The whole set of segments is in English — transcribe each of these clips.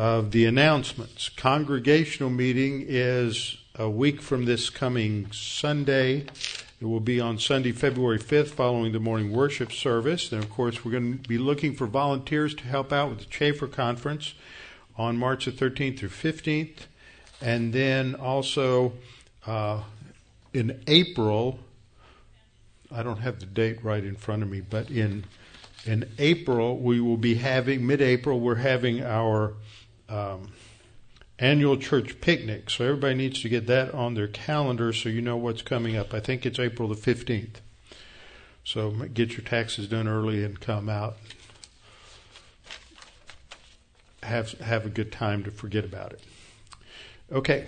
of the announcements. Congregational meeting is a week from this coming Sunday. It will be on Sunday, February 5th, following the morning worship service. And of course, we're going to be looking for volunteers to help out with the Chafer Conference on March the 13th through 15th. And then also uh, in April, I don't have the date right in front of me, but in in April we will be having mid-April we're having our um, annual church picnic. So everybody needs to get that on their calendar so you know what's coming up. I think it's April the 15th. So get your taxes done early and come out. Have have a good time to forget about it. Okay.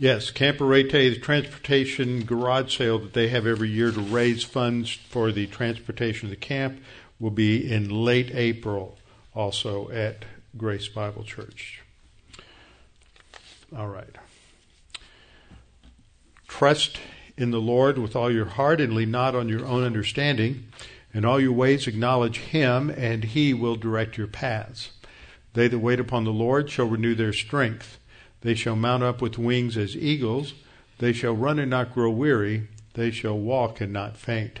Yes, Camperete, the transportation garage sale that they have every year to raise funds for the transportation of the camp, will be in late April also at Grace Bible Church. All right. Trust in the Lord with all your heart and lean not on your own understanding. In all your ways acknowledge Him, and He will direct your paths. They that wait upon the Lord shall renew their strength. They shall mount up with wings as eagles. They shall run and not grow weary. They shall walk and not faint.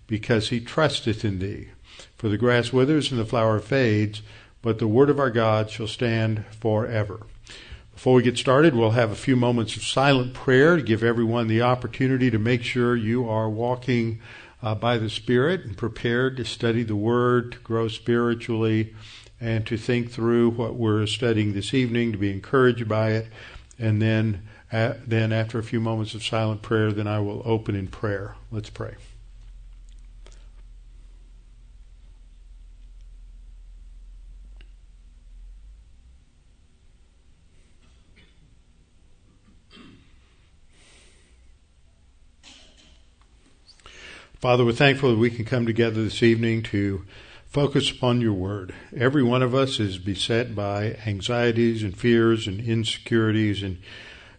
because he trusteth in thee. For the grass withers and the flower fades, but the word of our God shall stand forever. Before we get started, we'll have a few moments of silent prayer to give everyone the opportunity to make sure you are walking uh, by the Spirit and prepared to study the Word, to grow spiritually, and to think through what we're studying this evening, to be encouraged by it, and then uh, then after a few moments of silent prayer, then I will open in prayer. Let's pray. Father, we're thankful that we can come together this evening to Focus upon your word. Every one of us is beset by anxieties and fears and insecurities, and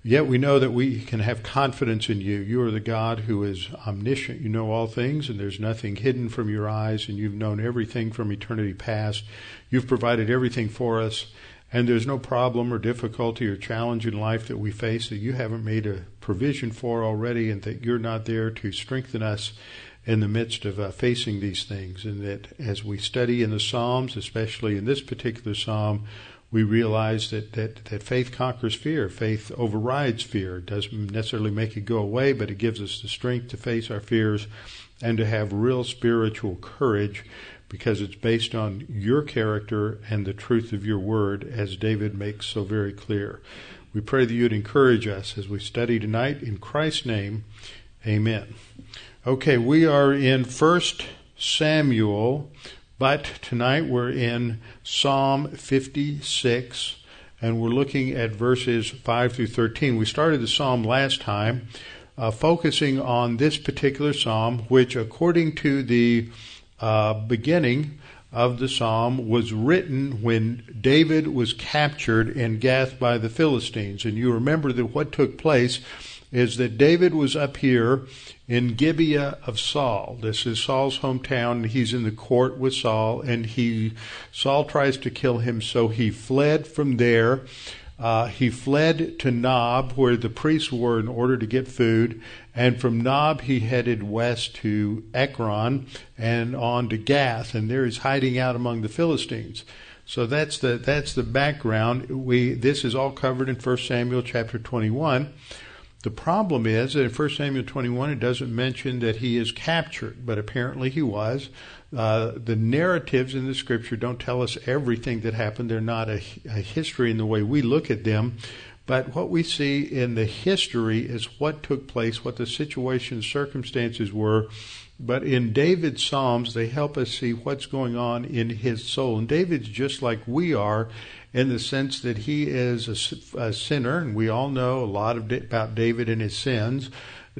yet we know that we can have confidence in you. You are the God who is omniscient. You know all things, and there's nothing hidden from your eyes, and you've known everything from eternity past. You've provided everything for us, and there's no problem or difficulty or challenge in life that we face that you haven't made a provision for already, and that you're not there to strengthen us in the midst of uh, facing these things. And that as we study in the Psalms, especially in this particular Psalm, we realize that, that, that faith conquers fear. Faith overrides fear. It doesn't necessarily make it go away, but it gives us the strength to face our fears and to have real spiritual courage because it's based on your character and the truth of your word, as David makes so very clear. We pray that you'd encourage us as we study tonight. In Christ's name, amen. Okay, we are in First Samuel, but tonight we're in Psalm 56, and we're looking at verses 5 through 13. We started the psalm last time, uh, focusing on this particular psalm, which, according to the uh, beginning of the psalm, was written when David was captured in Gath by the Philistines. And you remember that what took place is that David was up here in Gibeah of Saul. This is Saul's hometown. He's in the court with Saul, and he Saul tries to kill him, so he fled from there. Uh, he fled to Nob, where the priests were, in order to get food. And from Nob, he headed west to Ekron and on to Gath, and there he's hiding out among the Philistines. So that's the that's the background. We this is all covered in 1 Samuel chapter 21. The problem is that in 1 Samuel 21 it doesn't mention that he is captured, but apparently he was. Uh, the narratives in the scripture don't tell us everything that happened. They're not a, a history in the way we look at them. But what we see in the history is what took place, what the situation, circumstances were but in David's Psalms, they help us see what's going on in his soul. And David's just like we are in the sense that he is a, a sinner, and we all know a lot of, about David and his sins.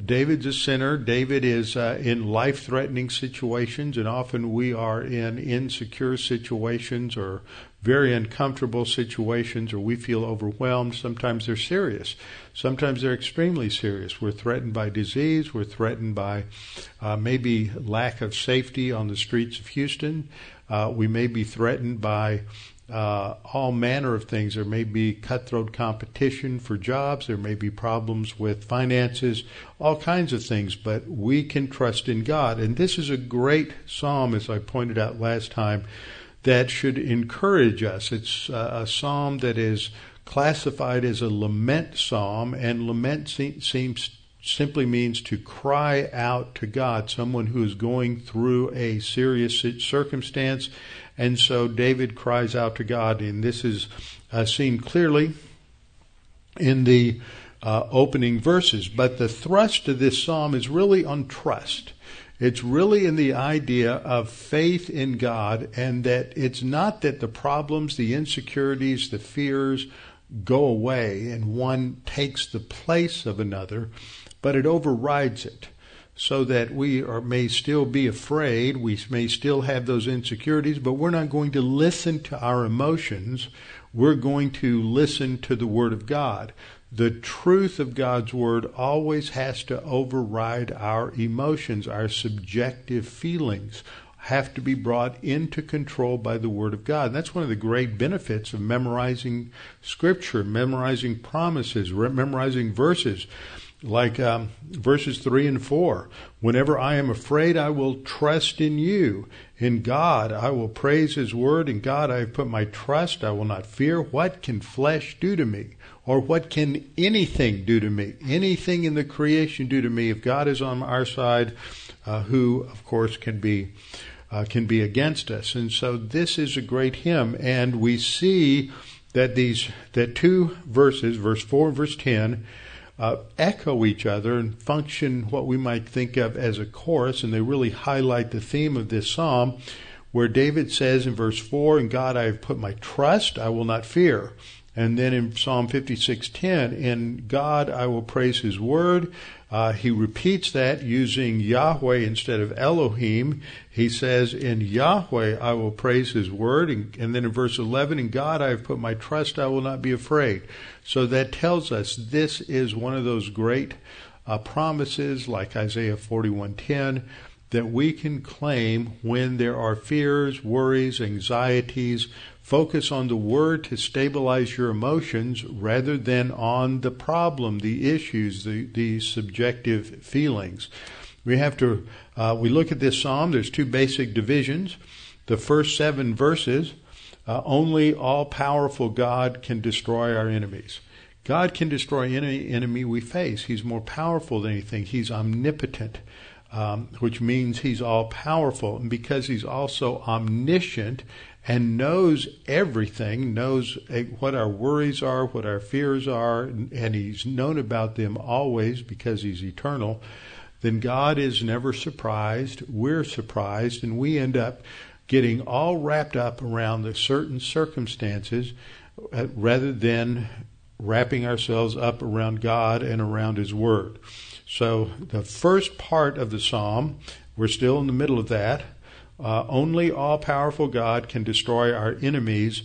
David's a sinner. David is uh, in life threatening situations, and often we are in insecure situations or very uncomfortable situations, or we feel overwhelmed. Sometimes they're serious. Sometimes they're extremely serious. We're threatened by disease. We're threatened by uh, maybe lack of safety on the streets of Houston. Uh, we may be threatened by uh, all manner of things. There may be cutthroat competition for jobs. There may be problems with finances, all kinds of things, but we can trust in God. And this is a great psalm, as I pointed out last time, that should encourage us. It's a psalm that is classified as a lament psalm, and lament seems simply means to cry out to God, someone who is going through a serious circumstance. And so David cries out to God, and this is uh, seen clearly in the uh, opening verses. But the thrust of this psalm is really on trust. It's really in the idea of faith in God, and that it's not that the problems, the insecurities, the fears go away and one takes the place of another, but it overrides it so that we are, may still be afraid, we may still have those insecurities, but we're not going to listen to our emotions. We're going to listen to the Word of God. The truth of God's Word always has to override our emotions, our subjective feelings have to be brought into control by the Word of God. And that's one of the great benefits of memorizing Scripture, memorizing promises, memorizing verses like um, verses 3 and 4. Whenever I am afraid, I will trust in you. In God, I will praise His word. In God, I have put my trust. I will not fear. What can flesh do to me? Or what can anything do to me? Anything in the creation do to me? If God is on our side, uh, who, of course, can be. Uh, can be against us, and so this is a great hymn, and we see that these that two verses, verse four and verse ten, uh, echo each other and function what we might think of as a chorus, and they really highlight the theme of this psalm, where David says in verse 4, In God I have put my trust, I will not fear. And then in Psalm 56:10, in God I will praise His word. Uh, he repeats that using Yahweh instead of Elohim. He says, "In Yahweh I will praise His word." And, and then in verse 11, "In God I have put my trust; I will not be afraid." So that tells us this is one of those great uh, promises, like Isaiah 41:10 that we can claim when there are fears, worries, anxieties, Focus on the word to stabilize your emotions rather than on the problem, the issues, the, the subjective feelings. We have to, uh, we look at this psalm, there's two basic divisions. The first seven verses, uh, only all powerful God can destroy our enemies. God can destroy any enemy we face. He's more powerful than anything. He's omnipotent, um, which means he's all powerful. And because he's also omniscient and knows everything, knows eh, what our worries are, what our fears are, and He's known about them always because He's eternal, then God is never surprised. We're surprised, and we end up getting all wrapped up around the certain circumstances uh, rather than wrapping ourselves up around God and around His Word. So the first part of the psalm, we're still in the middle of that uh, only all powerful God can destroy our enemies.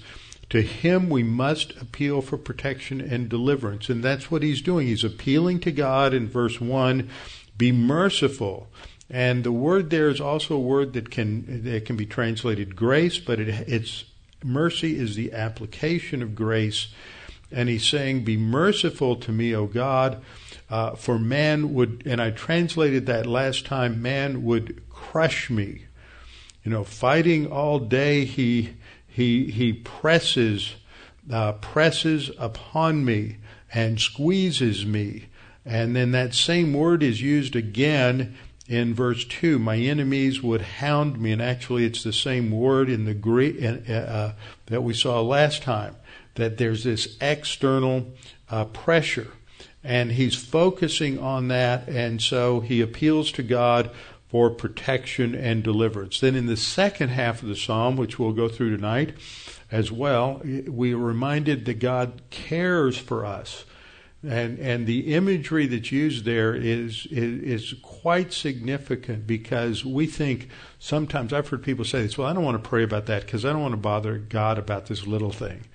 To him we must appeal for protection and deliverance. And that's what he's doing. He's appealing to God in verse 1 be merciful. And the word there is also a word that can that can be translated grace, but it, it's mercy is the application of grace. And he's saying, Be merciful to me, O God, uh, for man would, and I translated that last time, man would crush me. You know, fighting all day, he he he presses uh, presses upon me and squeezes me, and then that same word is used again in verse 2 my enemies would hound me. And actually it's the same word in the greek uh, uh, that we saw last time that there's this external uh, pressure and he's focusing on that and so he appeals to god for protection and deliverance. Then in the second half of the psalm, which we'll go through tonight as well, we are reminded that God cares for us. And and the imagery that's used there is, is is quite significant because we think sometimes I've heard people say this. Well, I don't want to pray about that because I don't want to bother God about this little thing.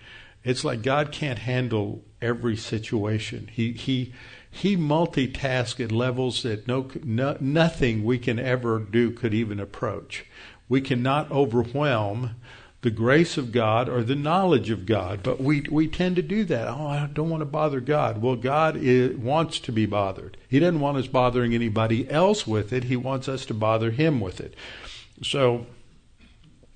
It's like God can't handle every situation. He he he multitasks at levels that no, no nothing we can ever do could even approach. We cannot overwhelm the grace of God or the knowledge of God. But we, we tend to do that. Oh, I don't want to bother God. Well, God is, wants to be bothered. He doesn't want us bothering anybody else with it. He wants us to bother Him with it. So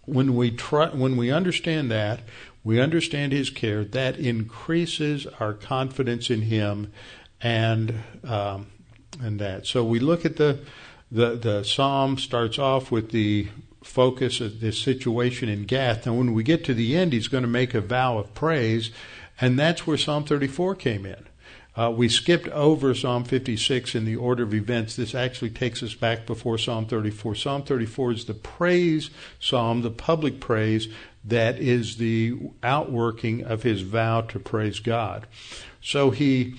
when we try, when we understand that, we understand His care. That increases our confidence in Him, and um, and that. So we look at the the the psalm starts off with the focus of this situation in Gath. and when we get to the end, he's going to make a vow of praise, and that's where Psalm 34 came in. Uh, we skipped over Psalm 56 in the order of events. This actually takes us back before Psalm 34. Psalm 34 is the praise psalm, the public praise that is the outworking of his vow to praise God. So he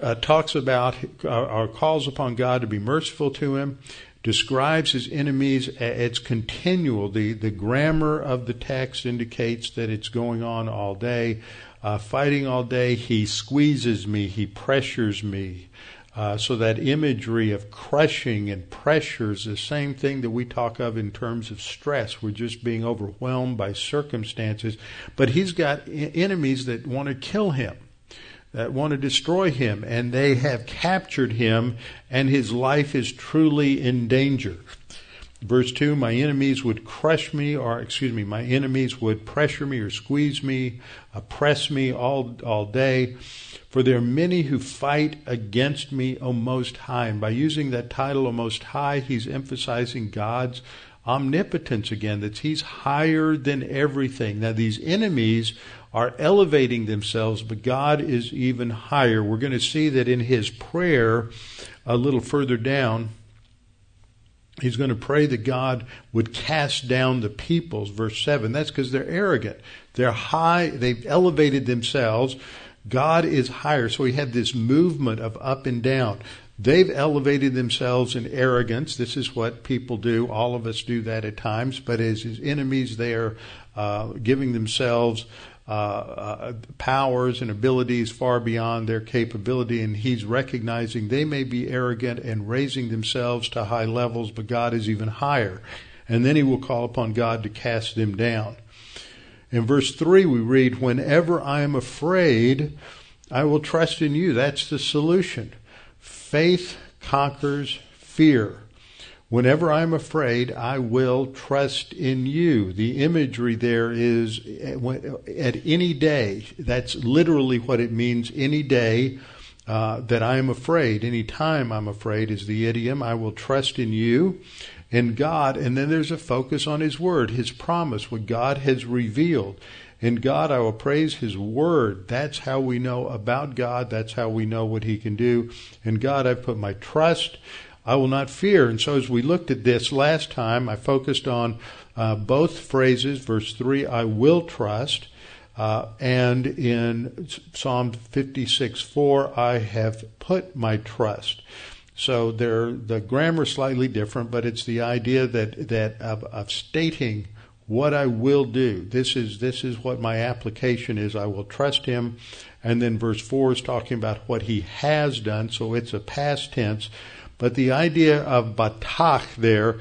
uh, talks about uh, or calls upon God to be merciful to him describes his enemies. It's continual. The, the grammar of the text indicates that it's going on all day. Uh, fighting all day, he squeezes me, he pressures me. Uh, so that imagery of crushing and pressure is the same thing that we talk of in terms of stress. We're just being overwhelmed by circumstances. But he's got enemies that want to kill him that want to destroy him, and they have captured him, and his life is truly in danger. Verse 2 My enemies would crush me, or excuse me, my enemies would pressure me or squeeze me, oppress me all, all day. For there are many who fight against me, O Most High. And by using that title, O Most High, he's emphasizing God's omnipotence again, that he's higher than everything. Now, these enemies are elevating themselves, but God is even higher. We're going to see that in his prayer a little further down. He's going to pray that God would cast down the peoples, verse 7. That's because they're arrogant. They're high, they've elevated themselves. God is higher. So we have this movement of up and down. They've elevated themselves in arrogance. This is what people do. All of us do that at times. But as his enemies, they are uh, giving themselves uh, uh, powers and abilities far beyond their capability, and he's recognizing they may be arrogant and raising themselves to high levels, but God is even higher. And then he will call upon God to cast them down. In verse 3, we read, Whenever I am afraid, I will trust in you. That's the solution. Faith conquers fear. Whenever I'm afraid, I will trust in you. The imagery there is at any day. That's literally what it means. Any day uh, that I am afraid, any time I'm afraid is the idiom. I will trust in you in God. And then there's a focus on His Word, His promise, what God has revealed. In God, I will praise His Word. That's how we know about God. That's how we know what He can do. In God, I've put my trust. I will not fear. And so as we looked at this last time, I focused on uh, both phrases. Verse 3, I will trust. Uh, and in Psalm 56 4, I have put my trust. So there, the grammar is slightly different, but it's the idea that, that of, of stating what I will do. This is, this is what my application is. I will trust him. And then verse 4 is talking about what he has done. So it's a past tense. But the idea of batach there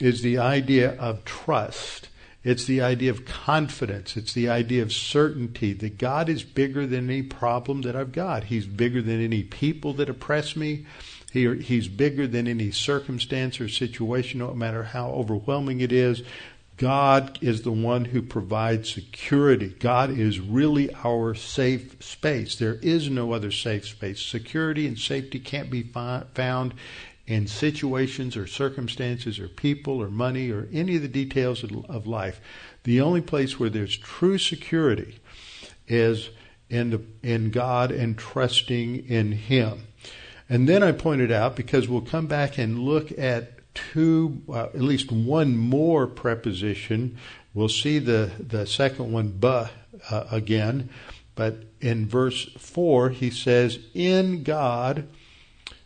is the idea of trust. It's the idea of confidence. It's the idea of certainty that God is bigger than any problem that I've got. He's bigger than any people that oppress me. He, he's bigger than any circumstance or situation, no matter how overwhelming it is. God is the one who provides security. God is really our safe space. There is no other safe space. Security and safety can't be fi- found in situations or circumstances or people or money or any of the details of, life. The only place where there's true security is in the, in God and trusting in Him. And then I pointed out because we'll come back and look at two, uh, at least one more preposition. We'll see the, the second one, but, uh, again. But in verse 4, he says, In God,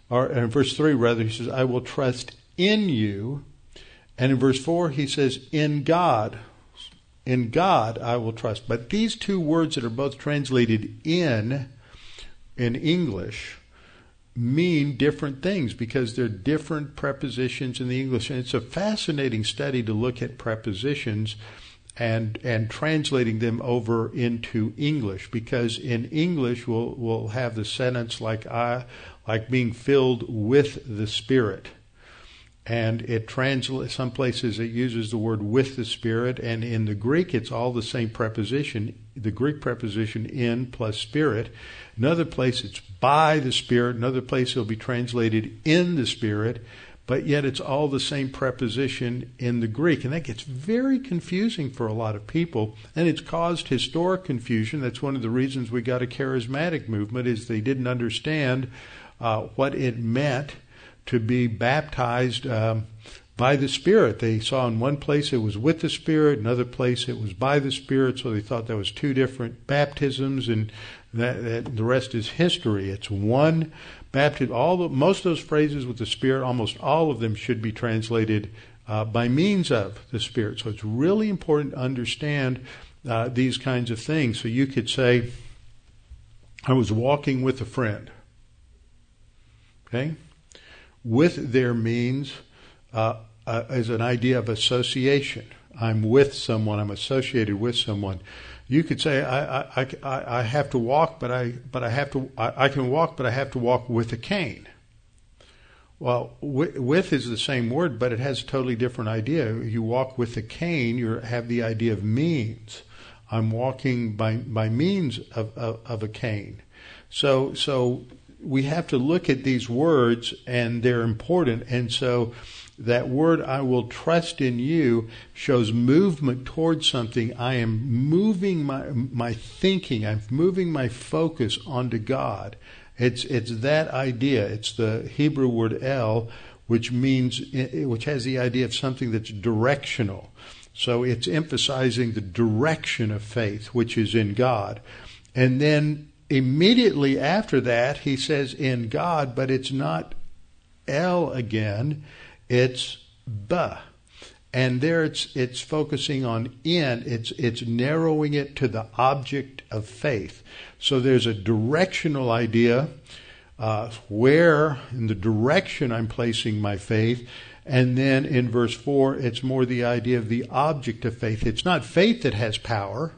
or in verse 3 rather, he says, I will trust in you. And in verse 4, he says, In God. In God I will trust. But these two words that are both translated in, in English, mean different things because they're different prepositions in the English. And it's a fascinating study to look at prepositions and and translating them over into English because in English we'll we'll have the sentence like I like being filled with the Spirit. And it translates some places it uses the word with the Spirit, and in the Greek it's all the same preposition, the Greek preposition in plus spirit. Another place it's by the Spirit, another place it'll be translated in the Spirit but yet it's all the same preposition in the Greek. And that gets very confusing for a lot of people, and it's caused historic confusion. That's one of the reasons we got a charismatic movement is they didn't understand uh, what it meant to be baptized um, by the Spirit. They saw in one place it was with the Spirit, another place it was by the Spirit, so they thought that was two different baptisms, and that, that the rest is history. It's one baptism, all the, most of those phrases with the Spirit, almost all of them should be translated uh, by means of the Spirit. So it's really important to understand uh, these kinds of things. So you could say, I was walking with a friend. Okay? With their means uh, uh as an idea of association. I'm with someone, I'm associated with someone you could say I, I, I, I have to walk, but I but I have to I, I can walk, but I have to walk with a cane. Well, with is the same word, but it has a totally different idea. You walk with a cane, you have the idea of means. I'm walking by by means of, of, of a cane. So so we have to look at these words, and they're important. And so that word I will trust in you shows movement towards something. I am moving my my thinking, I'm moving my focus onto God. It's it's that idea. It's the Hebrew word el, which means eh, eh, which has the idea of something that's directional. So it's emphasizing the direction of faith, which is in God. And then immediately after that, he says in God, but it's not El again. It's ba. And there it's it's focusing on in, it's it's narrowing it to the object of faith. So there's a directional idea uh, where in the direction I'm placing my faith. And then in verse 4, it's more the idea of the object of faith. It's not faith that has power.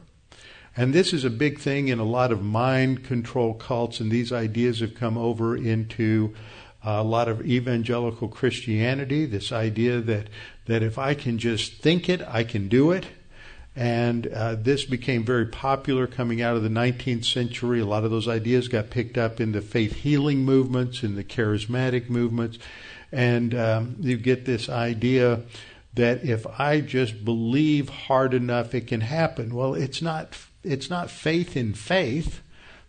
And this is a big thing in a lot of mind control cults, and these ideas have come over into a lot of evangelical Christianity, this idea that, that if I can just think it, I can do it. And uh, this became very popular coming out of the 19th century. A lot of those ideas got picked up in the faith healing movements, in the charismatic movements. And um, you get this idea that if I just believe hard enough, it can happen. Well, it's not, it's not faith in faith.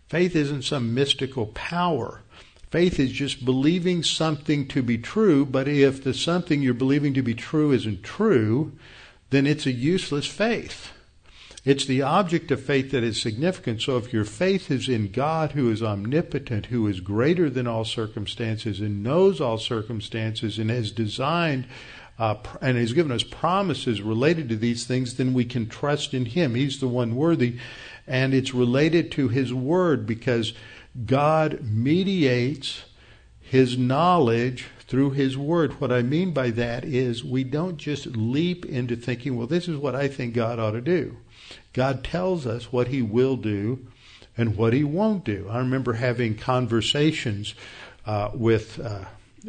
Faith isn't some mystical power. Faith is just believing something to be true, but if the something you're believing to be true isn't true, then it's a useless faith. It's the object of faith that is significant. So if your faith is in God who is omnipotent, who is greater than all circumstances and knows all circumstances and has designed uh, and has given us promises related to these things, then we can trust in Him. He's the one worthy. And it's related to His Word because God mediates his knowledge through his word. What I mean by that is we don't just leap into thinking, well, this is what I think God ought to do. God tells us what he will do and what he won't do. I remember having conversations uh, with uh,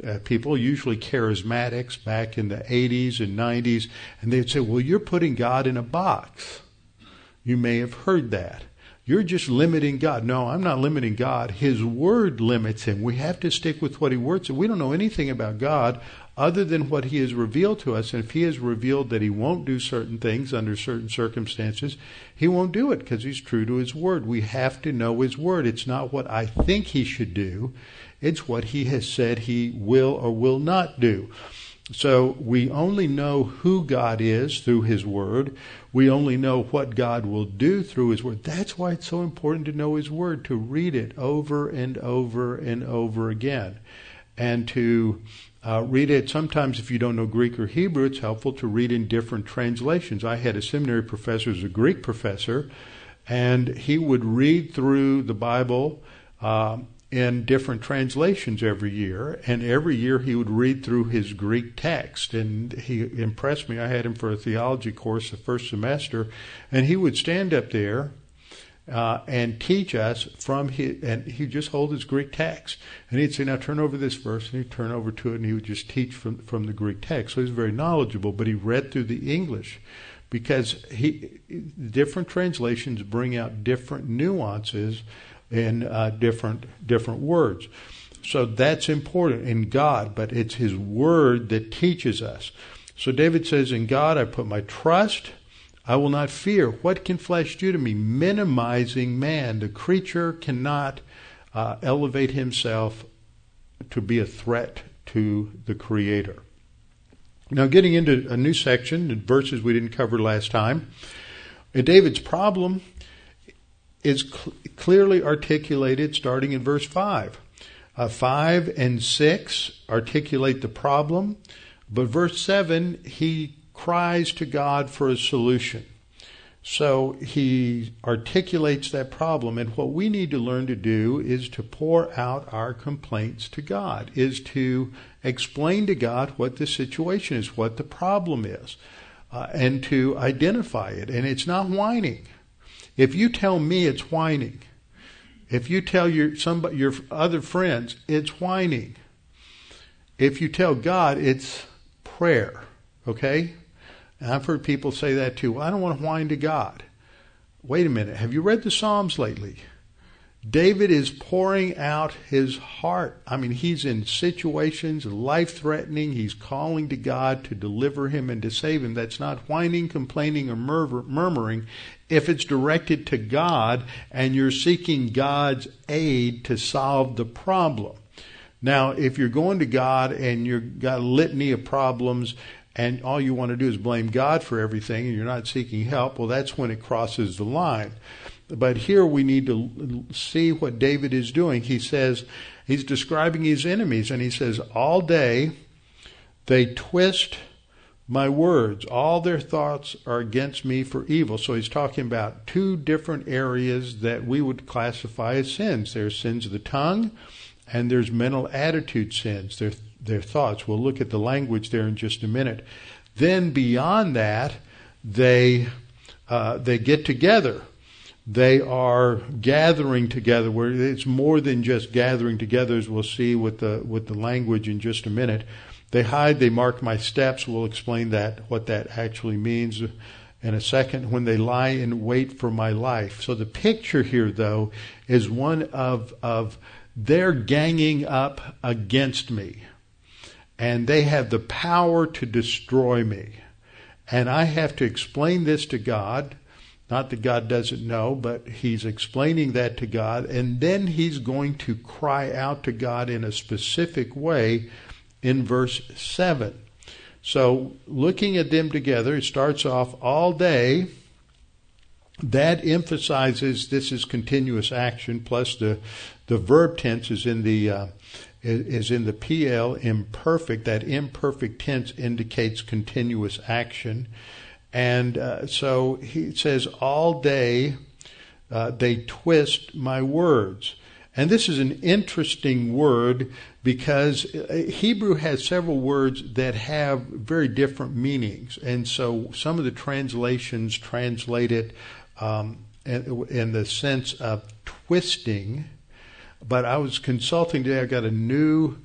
uh, people, usually charismatics, back in the 80s and 90s, and they'd say, well, you're putting God in a box. You may have heard that. You're just limiting God. No, I'm not limiting God. His word limits him. We have to stick with what he words. We don't know anything about God other than what he has revealed to us. And if he has revealed that he won't do certain things under certain circumstances, he won't do it because he's true to his word. We have to know his word. It's not what I think he should do. It's what he has said he will or will not do. So we only know who God is through His Word. We only know what God will do through His Word. That's why it's so important to know His Word, to read it over and over and over again, and to uh, read it. Sometimes, if you don't know Greek or Hebrew, it's helpful to read in different translations. I had a seminary professor who's a Greek professor, and he would read through the Bible. Um, in different translations every year, and every year he would read through his Greek text. And he impressed me. I had him for a theology course the first semester, and he would stand up there uh, and teach us from his, and he'd just hold his Greek text, and he'd say, "Now turn over this verse," and he'd turn over to it, and he would just teach from from the Greek text. So he was very knowledgeable, but he read through the English because he different translations bring out different nuances in uh, different different words. So that's important in God, but it's His Word that teaches us. So David says, "In God I put my trust." I will not fear. What can flesh do to me? Minimizing man. The creature cannot uh, elevate himself to be a threat to the Creator. Now, getting into a new section, verses we didn't cover last time. David's problem is cl- clearly articulated starting in verse 5. Uh, 5 and 6 articulate the problem, but verse 7, he cries to God for a solution. So he articulates that problem, and what we need to learn to do is to pour out our complaints to God, is to explain to God what the situation is, what the problem is, uh, and to identify it. And it's not whining. If you tell me it's whining, if you tell your somebody your other friends it's whining, if you tell God it's prayer, okay? And I've heard people say that too. Well, I don't want to whine to God. Wait a minute. Have you read the Psalms lately? David is pouring out his heart. I mean, he's in situations life threatening. He's calling to God to deliver him and to save him. That's not whining, complaining, or murmuring. If it's directed to God and you're seeking God's aid to solve the problem. Now, if you're going to God and you've got a litany of problems and all you want to do is blame God for everything and you're not seeking help, well, that's when it crosses the line. But here we need to see what David is doing. He says, he's describing his enemies, and he says, All day they twist my words. All their thoughts are against me for evil. So he's talking about two different areas that we would classify as sins. There's sins of the tongue, and there's mental attitude sins. Their, their thoughts. We'll look at the language there in just a minute. Then beyond that, they uh, they get together they are gathering together where it's more than just gathering together as we'll see with the with the language in just a minute they hide they mark my steps. We'll explain that what that actually means in a second. When they lie in wait for my life. So the picture here though is one of of they're ganging up against me. And they have the power to destroy me. And i have to explain this to god. Not that God doesn't know, but he's explaining that to God, and then he's going to cry out to God in a specific way in verse 7. So, looking at them together, it starts off all day. That emphasizes this is continuous action, plus the, the verb tense is in the uh, is in the Piel imperfect. That imperfect tense indicates continuous action. And uh, so he says, all day uh, they twist my words. And this is an interesting word because uh, Hebrew has several words that have very different meanings. And so some of the translations translate it um, in, the sense of twisting but I was consulting today. I got a new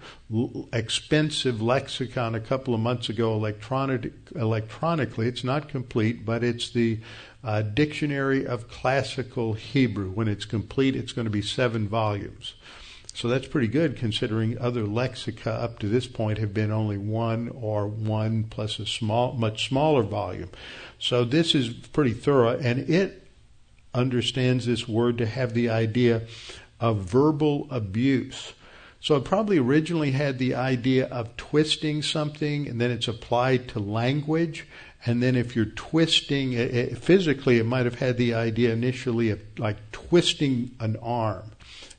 expensive lexicon a couple of months ago, electronic, electronically. It's not complete, but it's the uh, Dictionary of Classical Hebrew. When it's complete, it's going to be seven volumes. So that's pretty good considering other lexica up to this point have been only one or one plus a small, much smaller volume. So this is pretty thorough and it understands this word to have the idea of verbal abuse. So it probably originally had the idea of twisting something and then it's applied to language. And then if you're twisting it, it, physically, it might have had the idea initially of like twisting an arm.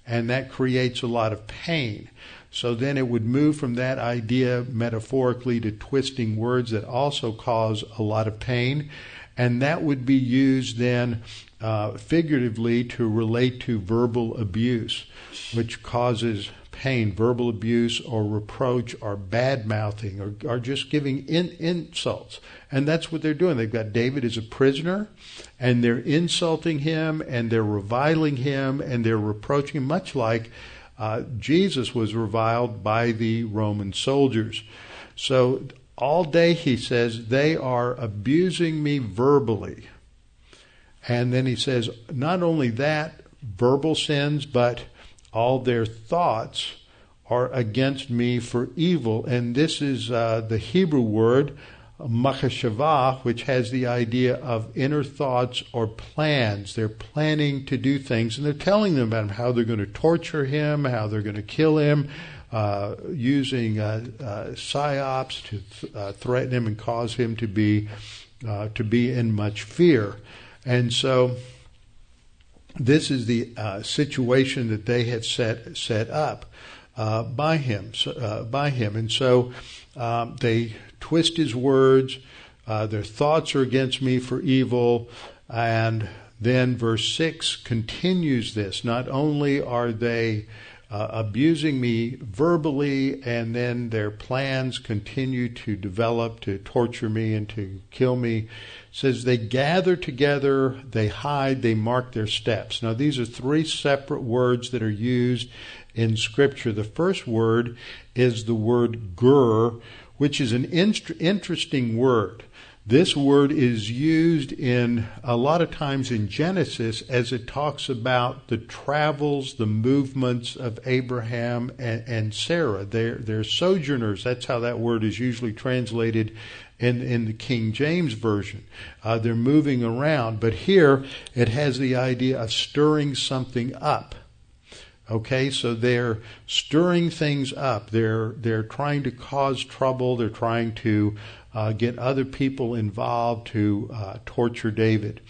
And that creates a lot of pain. So then it would move from that idea metaphorically to twisting words that also cause a lot of pain. And that would be used then uh, figuratively to relate to verbal abuse, which causes pain, verbal abuse or reproach or bad mouthing or, or just giving in, insults. And that's what they're doing. They've got David as a prisoner and they're insulting him and they're reviling him and they're reproaching much like uh, Jesus was reviled by the Roman soldiers. So all day he says, they are abusing me verbally. And then he says, not only that, verbal sins, but all their thoughts are against me for evil. And this is uh, the Hebrew word machashava, which has the idea of inner thoughts or plans. They're planning to do things, and they're telling them about how they're going to torture him, how they're going to kill him, uh, using uh, uh, psyops to th- uh, threaten him and cause him to be uh, to be in much fear. And so this is the uh, situation that they had set set up uh, by him, uh, by him, and so um, they twist his words. Uh, their thoughts are against me for evil, and then verse six continues this. Not only are they uh, abusing me verbally, and then their plans continue to develop to torture me and to kill me says they gather together, they hide, they mark their steps. Now, these are three separate words that are used in Scripture. The first word is the word gur, which is an interesting word. This word is used in a lot of times in Genesis as it talks about the travels, the movements of Abraham and, and Sarah. They're, they're sojourners. That's how that word is usually translated in, in the King James Version. Uh, they're moving around, but here it has the idea of stirring something up. Okay, so they're stirring things up. They're they're trying to cause trouble. They're trying to uh, get other people involved to uh, torture David.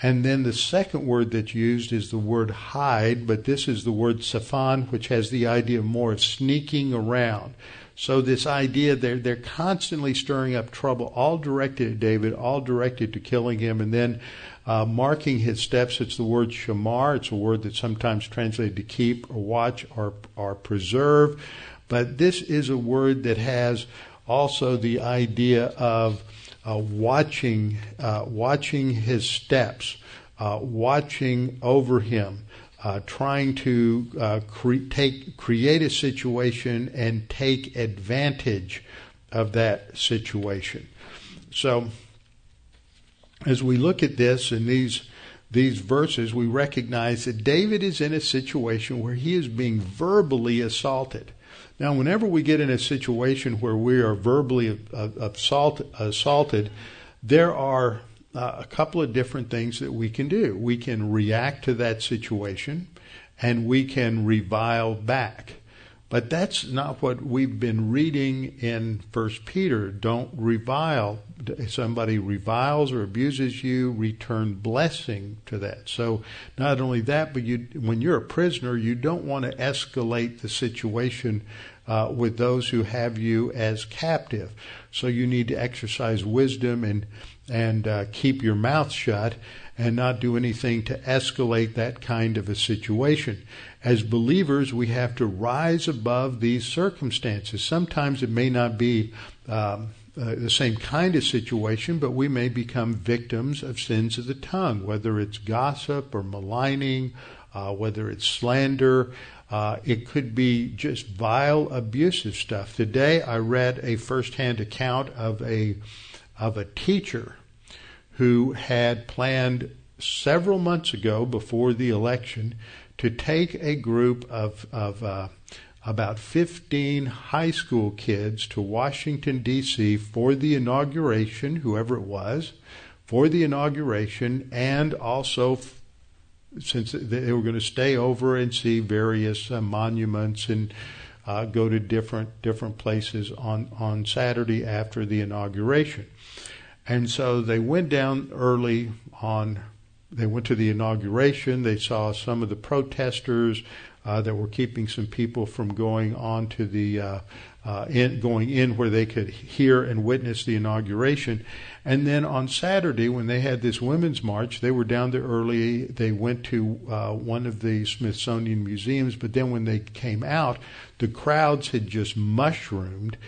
And then the second word that's used is the word hide, but this is the word safan, which has the idea more of sneaking around. So this idea they're they're constantly stirring up trouble, all directed at David, all directed to killing him, and then uh, marking his steps. It's the word shamar. It's a word that's sometimes translated to keep or watch or or preserve, but this is a word that has also the idea of uh, watching uh, watching his steps, uh, watching over him uh, trying to uh, cre- take create a situation and take advantage of that situation. So, as we look at this and these these verses, we recognize that David is in a situation where he is being verbally assaulted. Now, whenever we get in a situation where we are verbally assault, assaulted, there are uh, a couple of different things that we can do. We can react to that situation and we can revile back. But that's not what we've been reading in First Peter. Don't revile. If somebody reviles or abuses you, return blessing to that. So not only that, but you, when you're a prisoner, you don't want to escalate the situation uh, with those who have you as captive. So you need to exercise wisdom and and uh, keep your mouth shut and not do anything to escalate that kind of a situation. As believers, we have to rise above these circumstances. Sometimes it may not be um, uh, the same kind of situation, but we may become victims of sins of the tongue, whether it's gossip or maligning, uh, whether it's slander. Uh, it could be just vile, abusive stuff. Today, I read a firsthand account of a of a teacher who had planned several months ago before the election to take a group of, of uh, about 15 high school kids to Washington, D.C. for the inauguration, whoever it was, for the inauguration, and also since they were going to stay over and see various uh, monuments and uh, go to different different places on on Saturday after the inauguration. And so they went down early on. They went to the inauguration. They saw some of the protesters uh, that were keeping some people from going on to the uh, in, going in where they could hear and witness the inauguration. And then on Saturday, when they had this women's march, they were down there early. They went to uh, one of the Smithsonian museums, but then when they came out, the crowds had just mushroomed,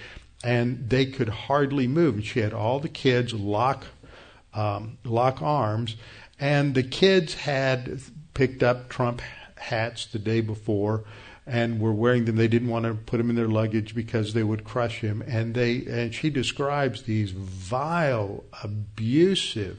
and they could hardly move. And she had all the kids lock um, lock arms, and the kids had picked up Trump hats the day before and were wearing them. They didn't want to put them in their luggage because they would crush him. And they and she describes these vile, abusive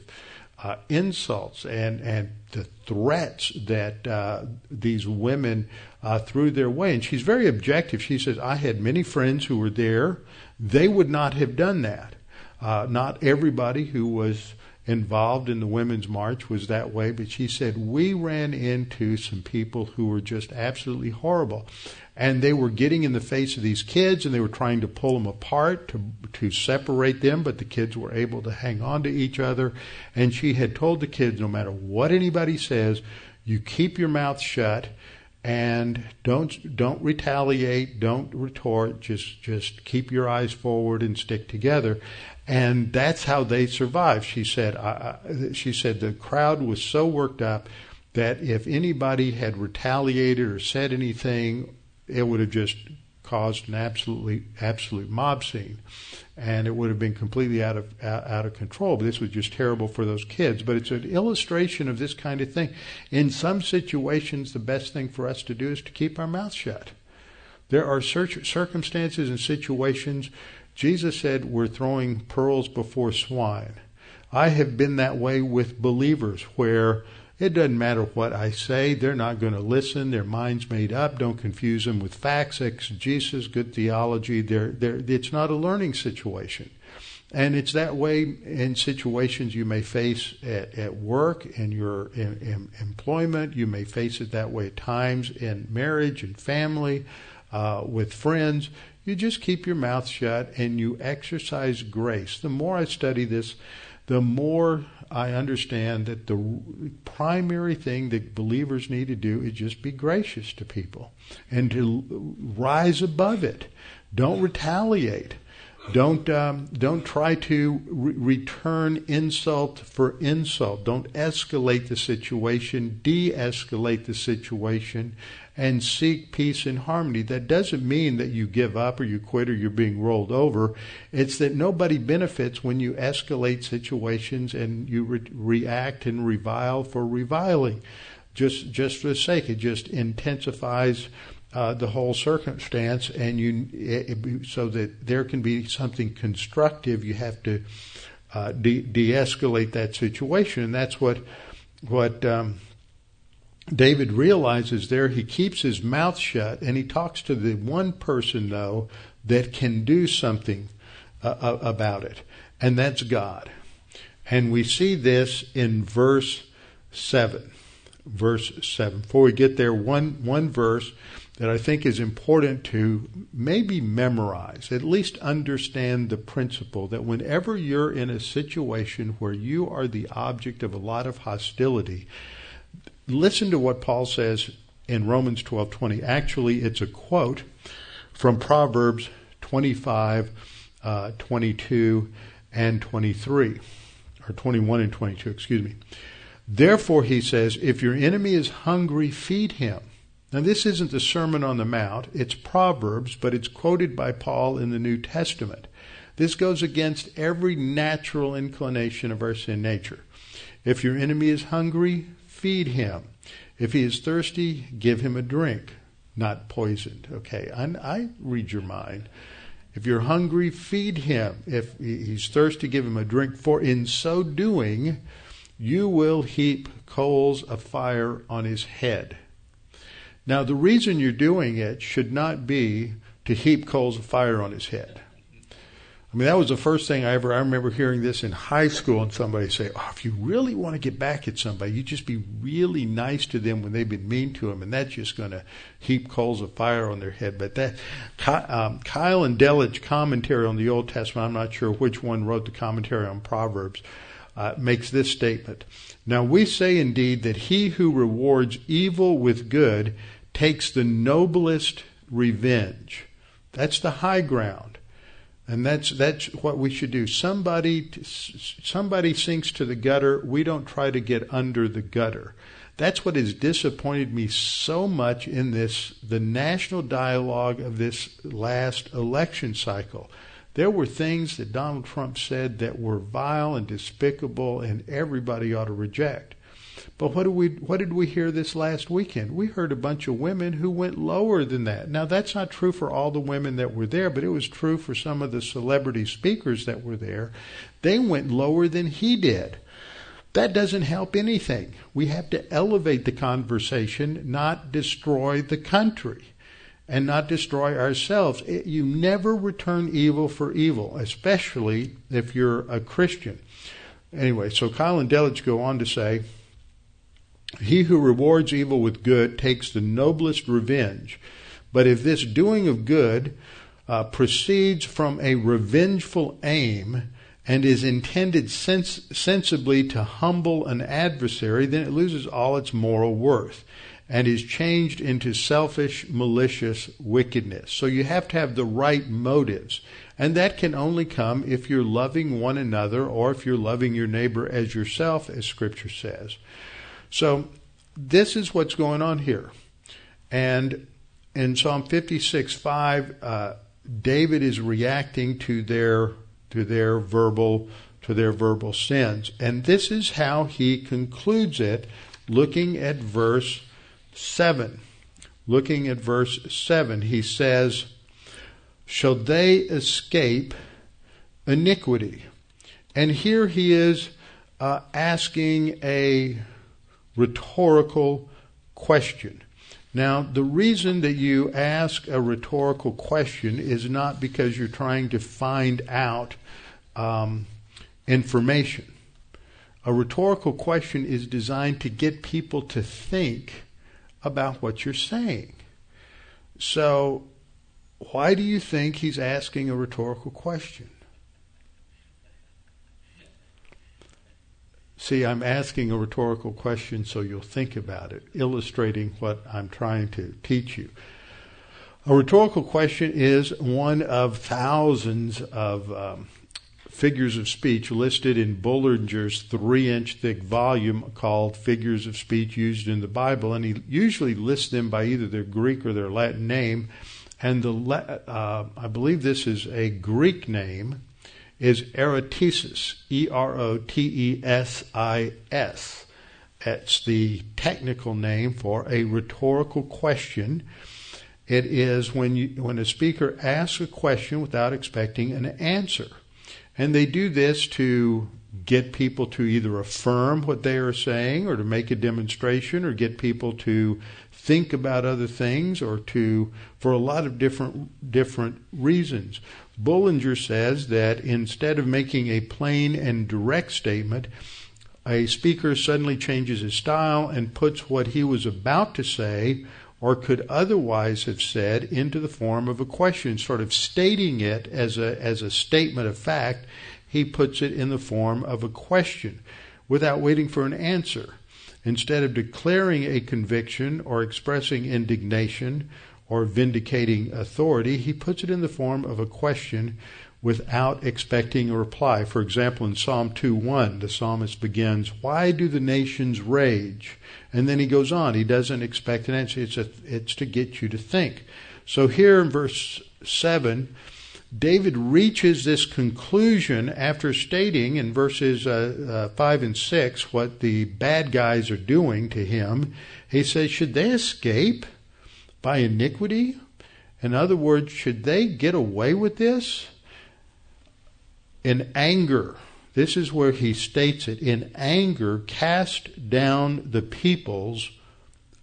uh, insults and and the threats that uh, these women uh, threw their way. And she's very objective. She says, "I had many friends who were there. They would not have done that. Uh, not everybody who was." Involved in the women's march was that way, but she said we ran into some people who were just absolutely horrible. And they were getting in the face of these kids and they were trying to pull them apart to, to separate them, but the kids were able to hang on to each other. And she had told the kids no matter what anybody says, you keep your mouth shut and don't don't retaliate, don't retort, just just keep your eyes forward and stick together and that's how they survived. She said. I, she said the crowd was so worked up that if anybody had retaliated or said anything, it would have just caused an absolutely absolute mob scene, and it would have been completely out of out of control. But this was just terrible for those kids. But it's an illustration of this kind of thing. In some situations, the best thing for us to do is to keep our mouth shut. There are circumstances and situations Jesus said we're throwing pearls before swine. I have been that way with believers where it doesn't matter what I say, they're not going to listen, their mind's made up, don't confuse them with facts, exegesis, good theology. They're, they're, it's not a learning situation. And it's that way in situations you may face at, at work, in your in, in employment. You may face it that way at times in marriage and family, uh, with friends you just keep your mouth shut and you exercise grace. The more I study this, the more I understand that the primary thing that believers need to do is just be gracious to people and to rise above it. Don't retaliate. Don't um, don't try to re- return insult for insult. Don't escalate the situation. De-escalate the situation and seek peace and harmony. That doesn't mean that you give up or you quit or you're being rolled over. It's that nobody benefits when you escalate situations and you re- react and revile for reviling. Just, just for the sake, it just intensifies uh, the whole circumstance, and you it, so that there can be something constructive. You have to uh, de- de-escalate that situation, and that's what what um, David realizes there he keeps his mouth shut and he talks to the one person, though, that can do something uh, about it, and that's God. And we see this in verse 7. Verse 7. Before we get there, one, one verse that I think is important to maybe memorize, at least understand the principle that whenever you're in a situation where you are the object of a lot of hostility, listen to what Paul says in Romans 12:20. Actually, it's a quote from Proverbs 25, uh, 22, and 23, or 21 and 22, excuse me. Therefore, he says, if your enemy is hungry, feed him. Now, this isn't the Sermon on the Mount, it's Proverbs, but it's quoted by Paul in the New Testament. This goes against every natural inclination of our sin nature. If your enemy is hungry, feed him. If he is thirsty, give him a drink, not poisoned. Okay, I, I read your mind. If you're hungry, feed him. If he's thirsty, give him a drink. For in so doing, you will heap coals of fire on his head. Now, the reason you're doing it should not be to heap coals of fire on his head. I mean, that was the first thing I ever, I remember hearing this in high school and somebody say, oh, if you really want to get back at somebody, you just be really nice to them when they've been mean to them, and that's just going to heap coals of fire on their head. But that, um, Keil and Delitzsch commentary on the Old Testament, I'm not sure which one wrote the commentary on Proverbs, uh, makes this statement. Now we say indeed that he who rewards evil with good takes the noblest revenge. That's the high ground. And that's that's what we should do. Somebody somebody sinks to the gutter. We don't try to get under the gutter. That's what has disappointed me so much in this the national dialogue of this last election cycle. There were things that Donald Trump said that were vile and despicable, and everybody ought to reject. But what did we what did we hear this last weekend? We heard a bunch of women who went lower than that. Now that's not true for all the women that were there, but it was true for some of the celebrity speakers that were there. They went lower than he did. That doesn't help anything. We have to elevate the conversation, not destroy the country and not destroy ourselves. It, you never return evil for evil, especially if you're a Christian. Anyway, so Keil and Delitzsch go on to say, he who rewards evil with good takes the noblest revenge. But if this doing of good uh, proceeds from a revengeful aim and is intended sens- sensibly to humble an adversary, then it loses all its moral worth and is changed into selfish, malicious wickedness. So you have to have the right motives. And that can only come if you're loving one another or if you're loving your neighbor as yourself, as Scripture says. So this is what's going on here. And in Psalm 56 5, uh, David is reacting to their to their verbal to their verbal sins. And this is how he concludes it, looking at verse 7. Looking at verse 7, he says, Shall they escape iniquity? And here he is uh, asking a rhetorical question. Now, the reason that you ask a rhetorical question is not because you're trying to find out um, information. A rhetorical question is designed to get people to think about what you're saying. So, why do you think he's asking a rhetorical question? See, I'm asking a rhetorical question so you'll think about it, illustrating what I'm trying to teach you. A rhetorical question is one of thousands of um, figures of speech listed in Bullinger's three inch thick volume called Figures of Speech Used in the Bible. And he usually lists them by either their Greek or their Latin name. And the uh, I believe this is a Greek name is erotesis, E R O T E S I S. It's the technical name for a rhetorical question. It is when you, when a speaker asks a question without expecting an answer. And they do this to get people to either affirm what they are saying or to make a demonstration or get people to think about other things or to for a lot of different different reasons. Bullinger says that instead of making a plain and direct statement, a speaker suddenly changes his style and puts what he was about to say or could otherwise have said into the form of a question, sort of stating it as a, as a statement of fact. He puts it in the form of a question without waiting for an answer. Instead of declaring a conviction or expressing indignation or vindicating authority, he puts it in the form of a question without expecting a reply. For example, in Psalm 2:1, the psalmist begins, "Why do the nations rage?" And then he goes on. He doesn't expect an answer. It's a, it's to get you to think. So here in verse 7, David reaches this conclusion after stating in verses uh, uh, 5 and 6 what the bad guys are doing to him. He says, Should they escape? By iniquity? In other words, should they get away with this? In anger, this is where he states it in anger, cast down the peoples,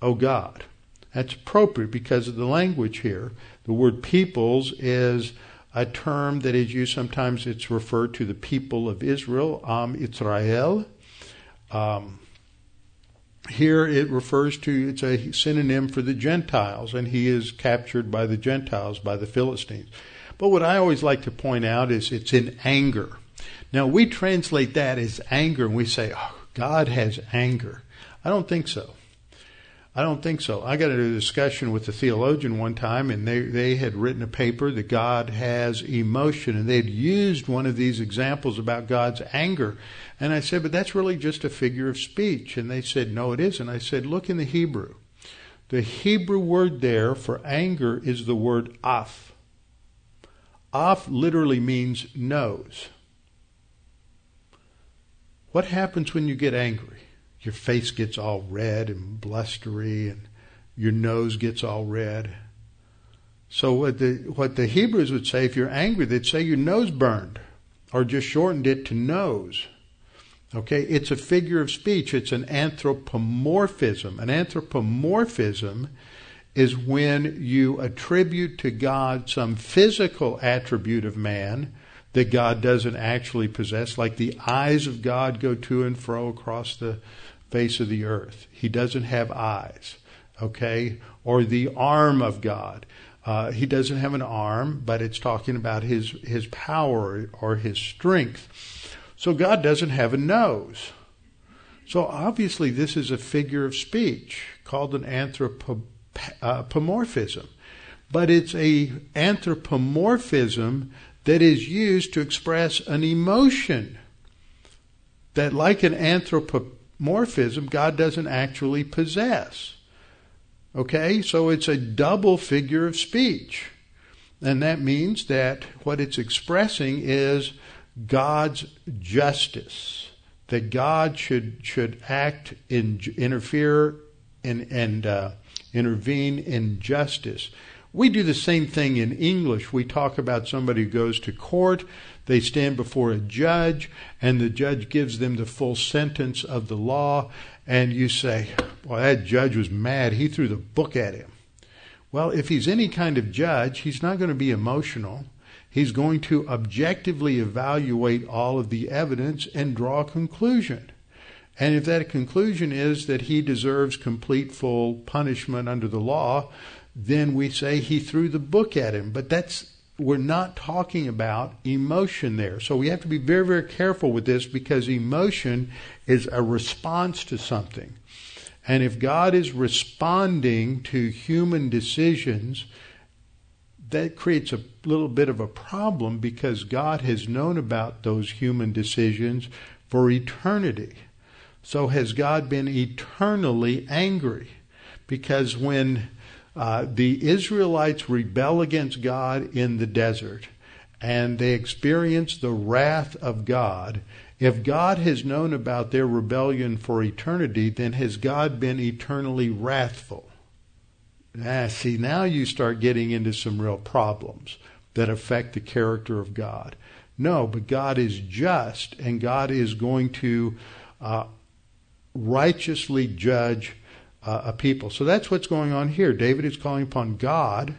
O God. That's appropriate because of the language here. The word peoples is a term that is used. Sometimes it's referred to the people of Israel, Am Israel. Um, here it refers to, it's a synonym for the Gentiles, and he is captured by the Gentiles, by the Philistines. But what I always like to point out is it's in anger. Now we translate that as anger and we say, oh, God has anger. I don't think so. I don't think so. I got into a discussion with a theologian one time, and they, they had written a paper that God has emotion, and they'd used one of these examples about God's anger. And I said, but that's really just a figure of speech. And they said, no, it isn't. I said, look in the Hebrew. The Hebrew word there for anger is the word af. Af literally means nose. What happens when you get angry? Your face gets all red and blustery, and your nose gets all red. So what the what the Hebrews would say, if you're angry, they'd say your nose burned, or just shortened it to nose. Okay, it's a figure of speech. It's an anthropomorphism. An anthropomorphism is when you attribute to God some physical attribute of man that God doesn't actually possess, like the eyes of God go to and fro across the face of the earth. He doesn't have eyes, okay? Or the arm of God. Uh, he doesn't have an arm, but it's talking about his, his power or his strength. So God doesn't have a nose. So obviously, this is a figure of speech called an anthropomorphism. But it's a anthropomorphism that is used to express an emotion that, like an anthropomorphism, God doesn't actually possess. Okay, so it's a double figure of speech. And that means that what it's expressing is God's justice, that God should, should act in, interfere and, and uh, intervene in justice. We do the same thing in English. We talk about somebody who goes to court, they stand before a judge, and the judge gives them the full sentence of the law, and you say, Well, that judge was mad. He threw the book at him. Well, if he's any kind of judge, he's not going to be emotional. He's going to objectively evaluate all of the evidence and draw a conclusion. And if that conclusion is that he deserves complete full punishment under the law, then we say he threw the book at him. But that's we're not talking about emotion there. So we have to be very, very careful with this because emotion is a response to something. And if God is responding to human decisions, that creates a little bit of a problem because God has known about those human decisions for eternity. So has God been eternally angry? Because when uh, the Israelites rebel against God in the desert and they experience the wrath of God. If God has known about their rebellion for eternity, then has God been eternally wrathful? Ah, see, now you start getting into some real problems that affect the character of God. No, but God is just, and God is going to uh, righteously judge uh, a people. So that's what's going on here. David is calling upon God,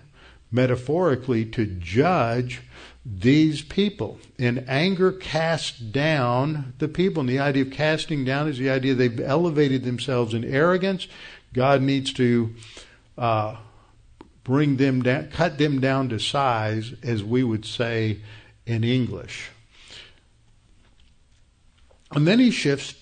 metaphorically, to judge these people. In anger, cast down the people. And the idea of casting down is the idea they've elevated themselves in arrogance. God needs to uh, bring them down, cut them down to size, as we would say in English. And then he shifts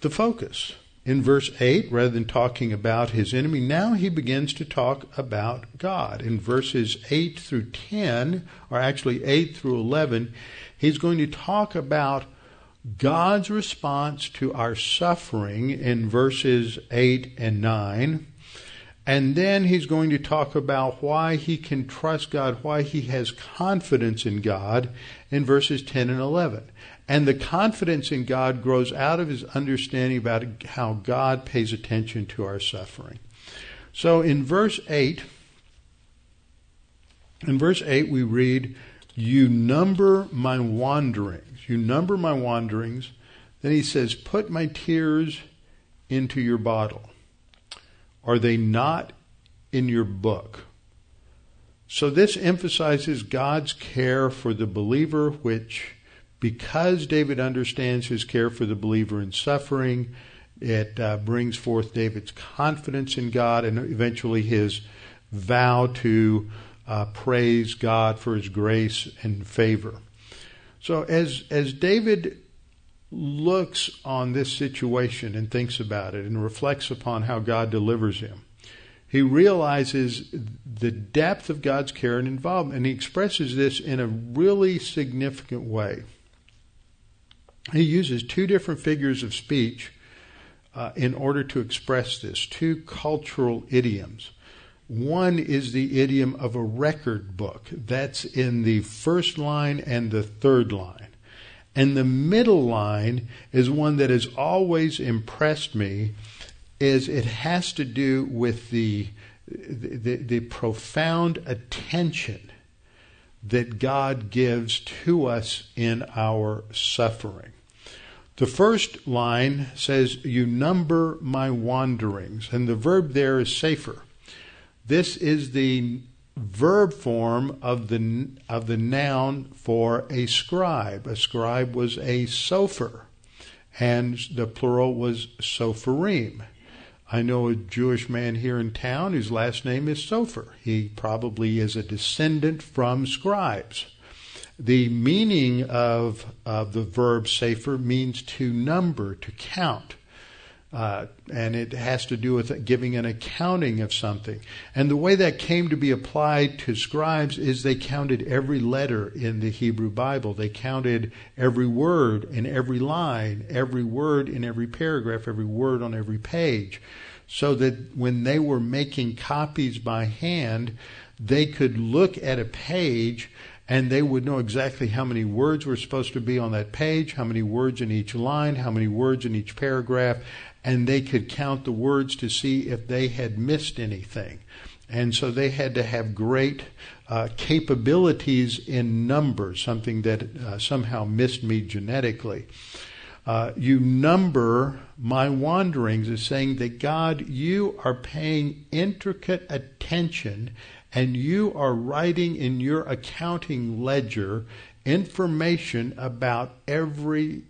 the focus in verse 8, rather than talking about his enemy, now he begins to talk about God. In verses 8 through 10, or actually 8 through 11, he's going to talk about God's response to our suffering in verses 8 and 9. And then he's going to talk about why he can trust God, why he has confidence in God in verses 10 and 11. And the confidence in God grows out of his understanding about how God pays attention to our suffering. So in verse 8, in verse 8 we read, You number my wanderings. You number my wanderings. Then he says, Put my tears into your bottle. Are they not in your book? So this emphasizes God's care for the believer, which, because David understands his care for the believer in suffering, it uh, brings forth David's confidence in God and eventually his vow to uh, praise God for his grace and favor. So as as David looks on this situation and thinks about it and reflects upon how God delivers him, he realizes the depth of God's care and involvement, and he expresses this in a really significant way. He uses two different figures of speech uh, in order to express this, two cultural idioms. One is the idiom of a record book. That's in the first line and the third line. And the middle line is one that has always impressed me is it has to do with the, the, the profound attention that God gives to us in our suffering. The first line says, You number my wanderings, and the verb there is sefer. This is the verb form of the of the noun for a scribe. A scribe was a sofer, and the plural was soferim. I know a Jewish man here in town whose last name is Sofer. He probably is a descendant from scribes. The meaning of, of the verb safer means to number, to count. Uh, and it has to do with giving an accounting of something. And the way that came to be applied to scribes is they counted every letter in the Hebrew Bible. They counted every word in every line, every word in every paragraph, every word on every page, so that when they were making copies by hand, they could look at a page and they would know exactly how many words were supposed to be on that page, how many words in each line, how many words in each paragraph, and they could count the words to see if they had missed anything. And so they had to have great uh, capabilities in numbers, something that uh, somehow missed me genetically. Uh, you number my wanderings as saying that God, you are paying intricate attention and you are writing in your accounting ledger information about every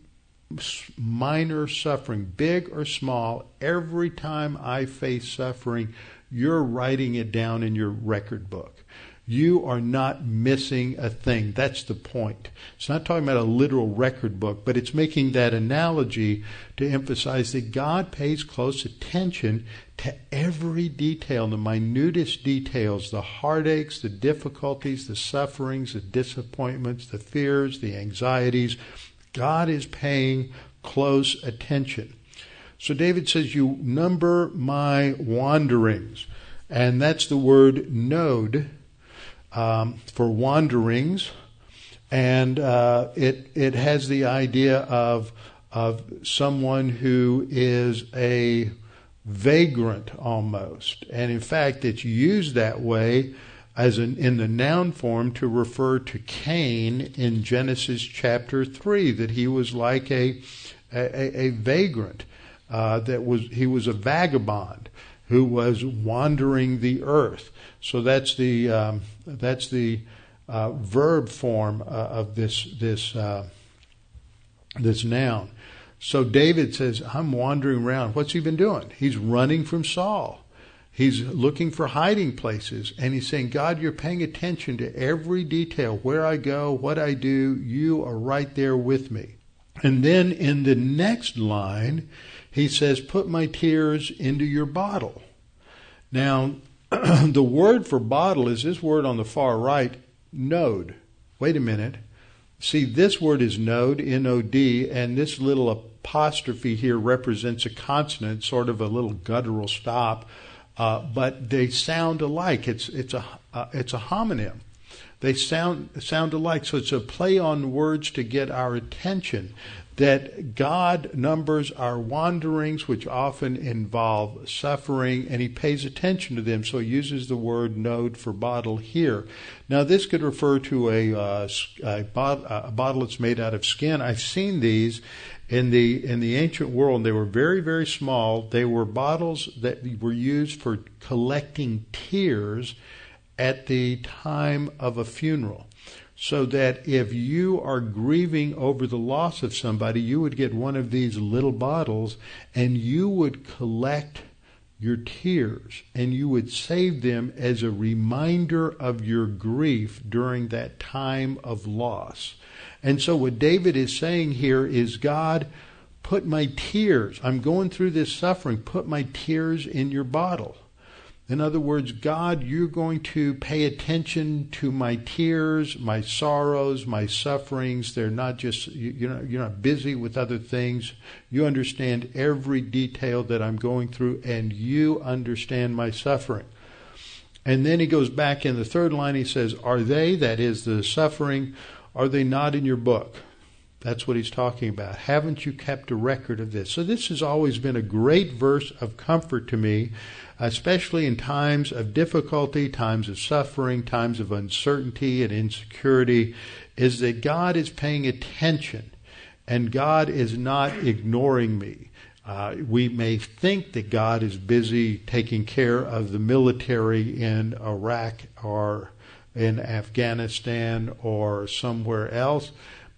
minor suffering, big or small, every time I face suffering, you're writing it down in your record book. You are not missing a thing. That's the point. It's not talking about a literal record book, but it's making that analogy to emphasize that God pays close attention to every detail, the minutest details, the heartaches, the difficulties, the sufferings, the disappointments, the fears, the anxieties, God is paying close attention. So David says, You number my wanderings. And that's the word node um, for wanderings. And uh, it, it has the idea of, of someone who is a vagrant almost. And in fact, it's used that way as an, in the noun form to refer to Cain in Genesis chapter 3, that he was like a, a, a vagrant, uh, that was, he was a vagabond who was wandering the earth. So that's the, um, that's the uh, verb form uh, of this, this, uh, this noun. So David says, I'm wandering around. What's he been doing? He's running from Saul. He's looking for hiding places and he's saying, God, you're paying attention to every detail, where I go, what I do. You are right there with me. And then in the next line, he says, Put my tears into your bottle. Now, the word for bottle is this word on the far right, node. Wait a minute. See, this word is node, N O D, and this little apostrophe here represents a consonant, sort of a little guttural stop uh, but they sound alike. It's it's a uh, it's a homonym. They sound sound alike, so it's a play on words to get our attention. That God numbers our wanderings, which often involve suffering, and He pays attention to them. So He uses the word node for bottle here. Now, this could refer to a, uh, a, bot- a bottle that's made out of skin. I've seen these, in the in the ancient world they were very very small they were bottles that were used for collecting tears at the time of a funeral. So that if you are grieving over the loss of somebody, you would get one of these little bottles and you would collect your tears and you would save them as a reminder of your grief during that time of loss. And so what David is saying here is God, put my tears, I'm going through this suffering, put my tears in your bottle. In other words, God, you're going to pay attention to my tears, my sorrows, my sufferings. They're not just, you're not, you're not busy with other things. You understand every detail that I'm going through, and you understand my suffering. And then he goes back in the third line, he says, Are they, that is the suffering, are they not in your book? That's what he's talking about. Haven't you kept a record of this? So this has always been a great verse of comfort to me especially in times of difficulty, times of suffering, times of uncertainty and insecurity, is that God is paying attention and God is not ignoring me. Uh, we may think that God is busy taking care of the military in Iraq or in Afghanistan or somewhere else,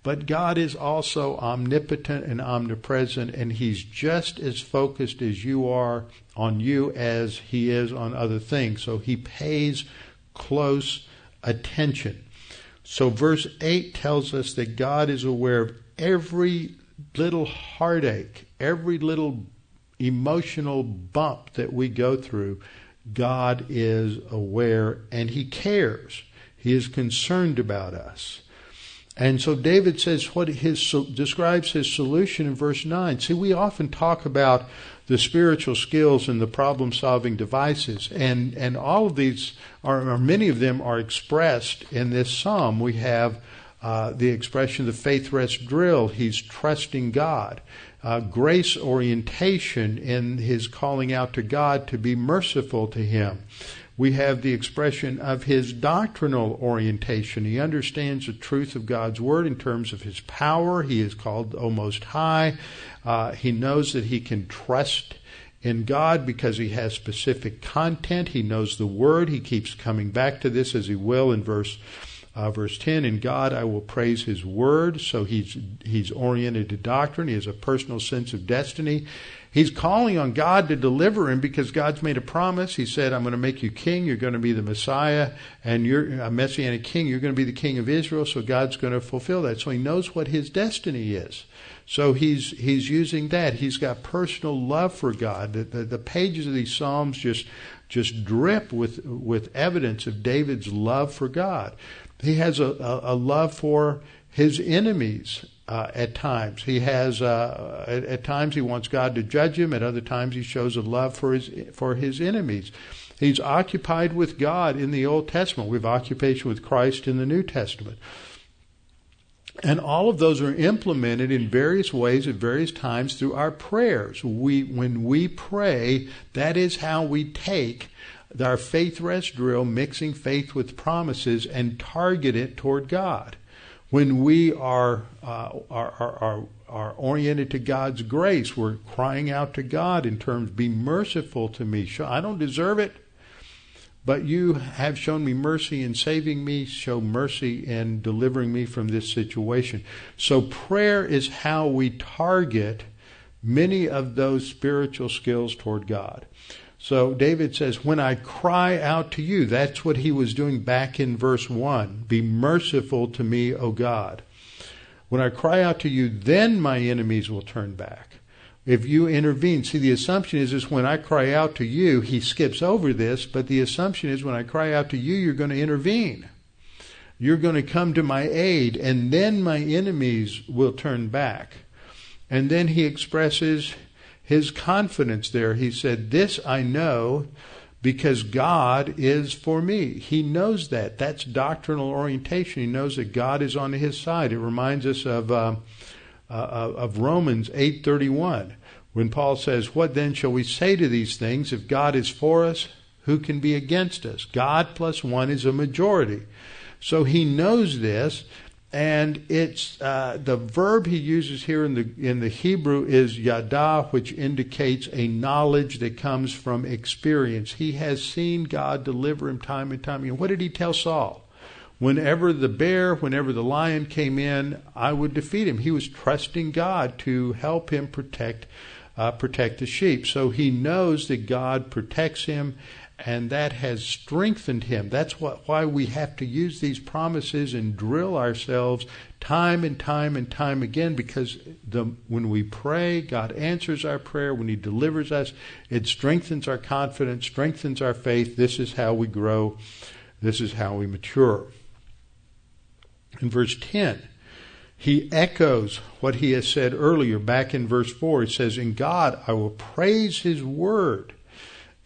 but God is also omnipotent and omnipresent, and He's just as focused as you are on you as He is on other things. So He pays close attention. So, verse 8 tells us that God is aware of every little heartache, every little emotional bump that we go through. God is aware and He cares. He is concerned about us. And so David says what his describes his solution in verse 9. See, we often talk about the spiritual skills and the problem solving devices and and all of these are or many of them are expressed in this psalm. We have uh, the expression of the faith rest drill. He's trusting God. Uh, grace orientation in his calling out to God to be merciful to him we have the expression of his doctrinal orientation. He understands the truth of God's word in terms of his power. He is called O Most High. Uh, he knows that he can trust in God because he has specific content. He knows the word. He keeps coming back to this as he will in verse uh, verse 10 in god i will praise his word so he's he's oriented to doctrine he has a personal sense of destiny He's calling on God to deliver him because God's made a promise. He said, I'm going to make you king. You're going to be the Messiah and you're a messianic king. You're going to be the king of Israel. So God's going to fulfill that. So he knows what his destiny is. So he's, he's using that. He's got personal love for God. The, the, the pages of these Psalms just, just drip with, with evidence of David's love for God. He has a, a, a love for his enemies uh, at times. He has uh, at, at, times he wants God to judge him. At other times he shows a love for his for his enemies. He's occupied with God in the Old Testament. We have occupation with Christ in the New Testament. And all of those are implemented in various ways at various times through our prayers. We, when we pray, that is how we take our faith rest drill, mixing faith with promises, and target it toward God when we are, uh, are, are, are, oriented to God's grace, we're crying out to God in terms, be merciful to me. I don't deserve it, but you have shown me mercy in saving me, show mercy in delivering me from this situation. So prayer is how we target many of those spiritual skills toward God. So David says, When I cry out to you, that's what he was doing back in verse 1. Be merciful to me, O God. When I cry out to you, then my enemies will turn back. If you intervene, see, the assumption is, is when I cry out to you, he skips over this, but the assumption is when I cry out to you, you're going to intervene. You're going to come to my aid, and then my enemies will turn back. And then he expresses his confidence there. He said, This I know because God is for me. He knows that. That's doctrinal orientation. He knows that God is on his side. It reminds us of, uh, uh, of Romans 8.31 when Paul says, What then shall we say to these things? If God is for us, who can be against us? God plus one is a majority. So he knows this, and it's uh, the verb he uses here in the in the Hebrew is yada, which indicates a knowledge that comes from experience. He has seen God deliver him time and time again. What did he tell Saul? Whenever the bear, whenever the lion came in, I would defeat him. He was trusting God to help him protect uh, protect the sheep. So he knows that God protects him and that has strengthened him. That's what, why we have to use these promises and drill ourselves time and time and time again because the, when we pray, God answers our prayer. When He delivers us, it strengthens our confidence, strengthens our faith. This is how we grow, this is how we mature. In verse 10, he echoes what he has said earlier back in verse 4. He says, In God I will praise His word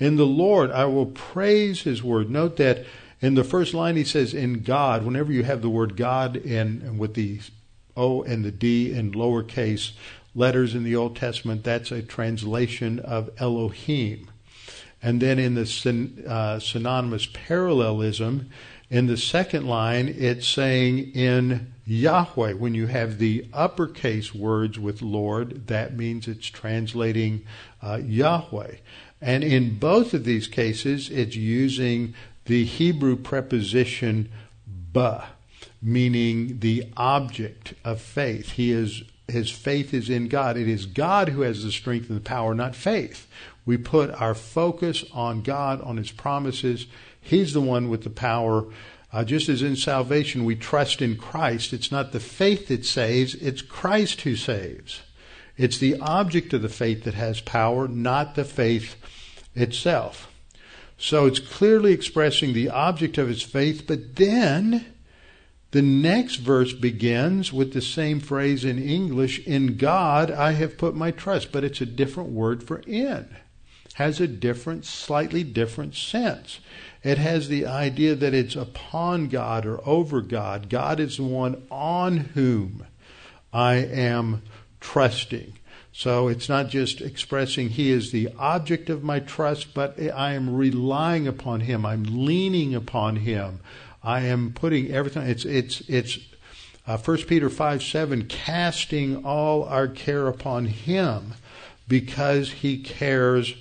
in the Lord, I will praise His word. Note that in the first line he says, in God. Whenever you have the word God and with the O and the D in lowercase letters in the Old Testament, that's a translation of Elohim. And then in the syn- uh, synonymous parallelism, in the second line, it's saying in Yahweh. When you have the uppercase words with Lord, that means it's translating uh, Yahweh. And in both of these cases, it's using the Hebrew preposition ba, meaning the object of faith. He is his faith is in God. It is God who has the strength and the power, not faith. We put our focus on God, on His promises. He's the one with the power. Uh, just as in salvation we trust in Christ, it's not the faith that saves, it's Christ who saves. It's the object of the faith that has power, not the faith itself. So it's clearly expressing the object of his faith, but then the next verse begins with the same phrase in English In God I have put my trust, but it's a different word for in. Has a different, slightly different sense. It has the idea that it's upon God or over God. God is the one on whom I am trusting. So it's not just expressing He is the object of my trust, but I am relying upon Him. I'm leaning upon Him. I am putting everything. It's it's it's uh, 1 Peter five seven, casting all our care upon Him, because He cares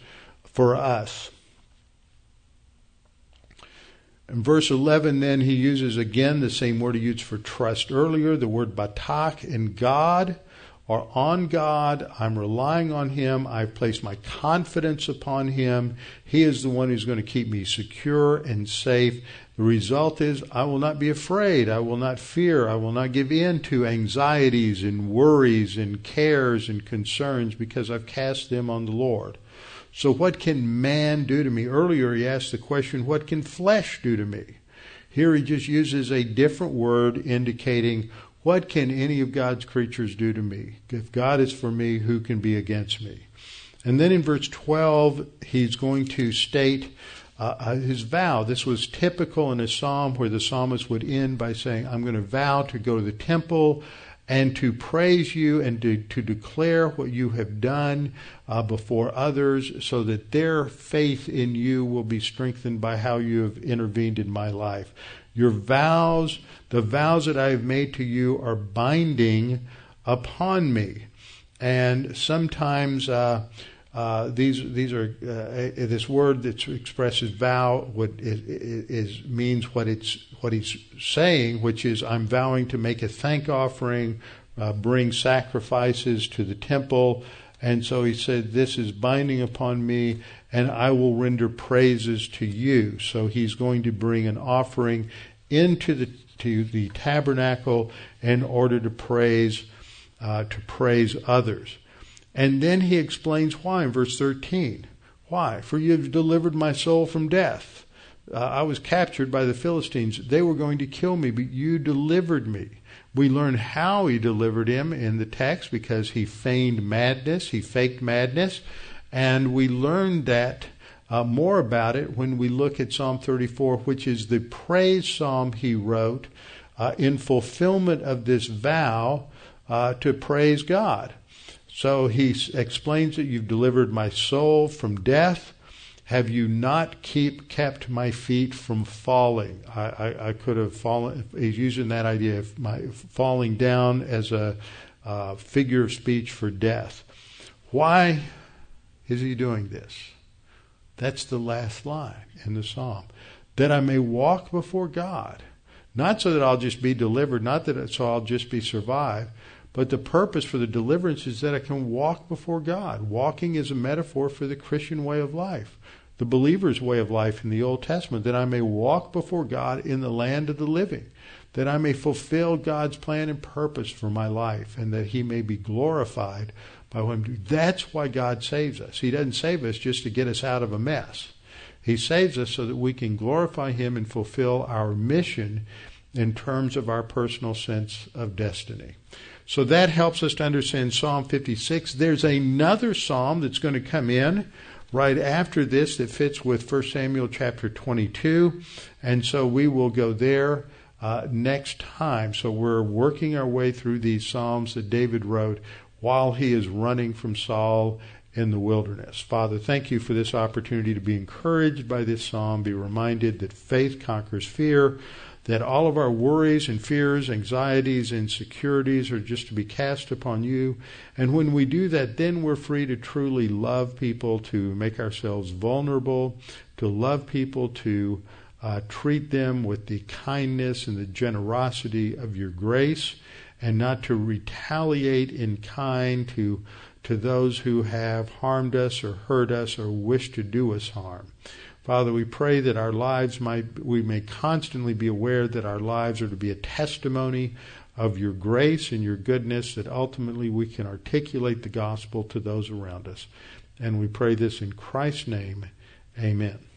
for us. In verse 11, then, he uses again the same word he used for trust earlier, the word batak, in God are on God. I'm relying on Him. I've placed my confidence upon Him. He is the one who's going to keep me secure and safe. The result is I will not be afraid. I will not fear. I will not give in to anxieties and worries and cares and concerns because I've cast them on the Lord. So, what can man do to me? Earlier, he asked the question, What can flesh do to me? Here, he just uses a different word indicating what can any of God's creatures do to me? If God is for me, who can be against me? And then in verse 12, he's going to state uh, uh, his vow. This was typical in a psalm where the psalmist would end by saying, I'm going to vow to go to the temple and to praise you and to, to declare what you have done uh, before others so that their faith in you will be strengthened by how you have intervened in my life. Your vows, the vows that I have made to you, are binding upon me. And sometimes uh, uh, these these are uh, this word that expresses vow what is, is, means what it's what he's saying, which is I'm vowing to make a thank offering, uh, bring sacrifices to the temple, and so he said, This is binding upon me, and I will render praises to you. So he's going to bring an offering into the to the tabernacle in order to praise uh, to praise others. And then he explains why in verse 13. Why? For you have delivered my soul from death. Uh, I was captured by the Philistines. They were going to kill me, but you delivered me. We learn how he delivered him in the text because he feigned madness, he faked madness, and we learn that uh, more about it when we look at Psalm 34, which is the praise psalm he wrote uh, in fulfillment of this vow uh, to praise God. So he explains that you've delivered my soul from death, have you not keep kept my feet from falling? I, I, I could have fallen. He's using that idea of my falling down as a uh, figure of speech for death. Why is he doing this? That's the last line in the psalm. That I may walk before God, not so that I'll just be delivered, not that so I'll just be survived, but the purpose for the deliverance is that I can walk before God. Walking is a metaphor for the Christian way of life the believer's way of life in the Old Testament, that I may walk before God in the land of the living, that I may fulfill God's plan and purpose for my life, and that He may be glorified by. That's why God saves us. He doesn't save us just to get us out of a mess. He saves us so that we can glorify Him and fulfill our mission in terms of our personal sense of destiny. So that helps us to understand Psalm 56. There's another psalm that's going to come in right after this that fits with 1 Samuel chapter 22. And so we will go there uh, next time. So we're working our way through these Psalms that David wrote while he is running from Saul in the wilderness. Father, thank you for this opportunity to be encouraged by this psalm, be reminded that faith conquers fear that all of our worries and fears, anxieties, insecurities are just to be cast upon you. And when we do that, then we're free to truly love people, to make ourselves vulnerable, to love people, to uh, treat them with the kindness and the generosity of your grace, and not to retaliate in kind to to those who have harmed us or hurt us or wish to do us harm. Father, we pray that our lives might, we may constantly be aware that our lives are to be a testimony of your grace and your goodness, that ultimately we can articulate the gospel to those around us. And we pray this in Christ's name. Amen.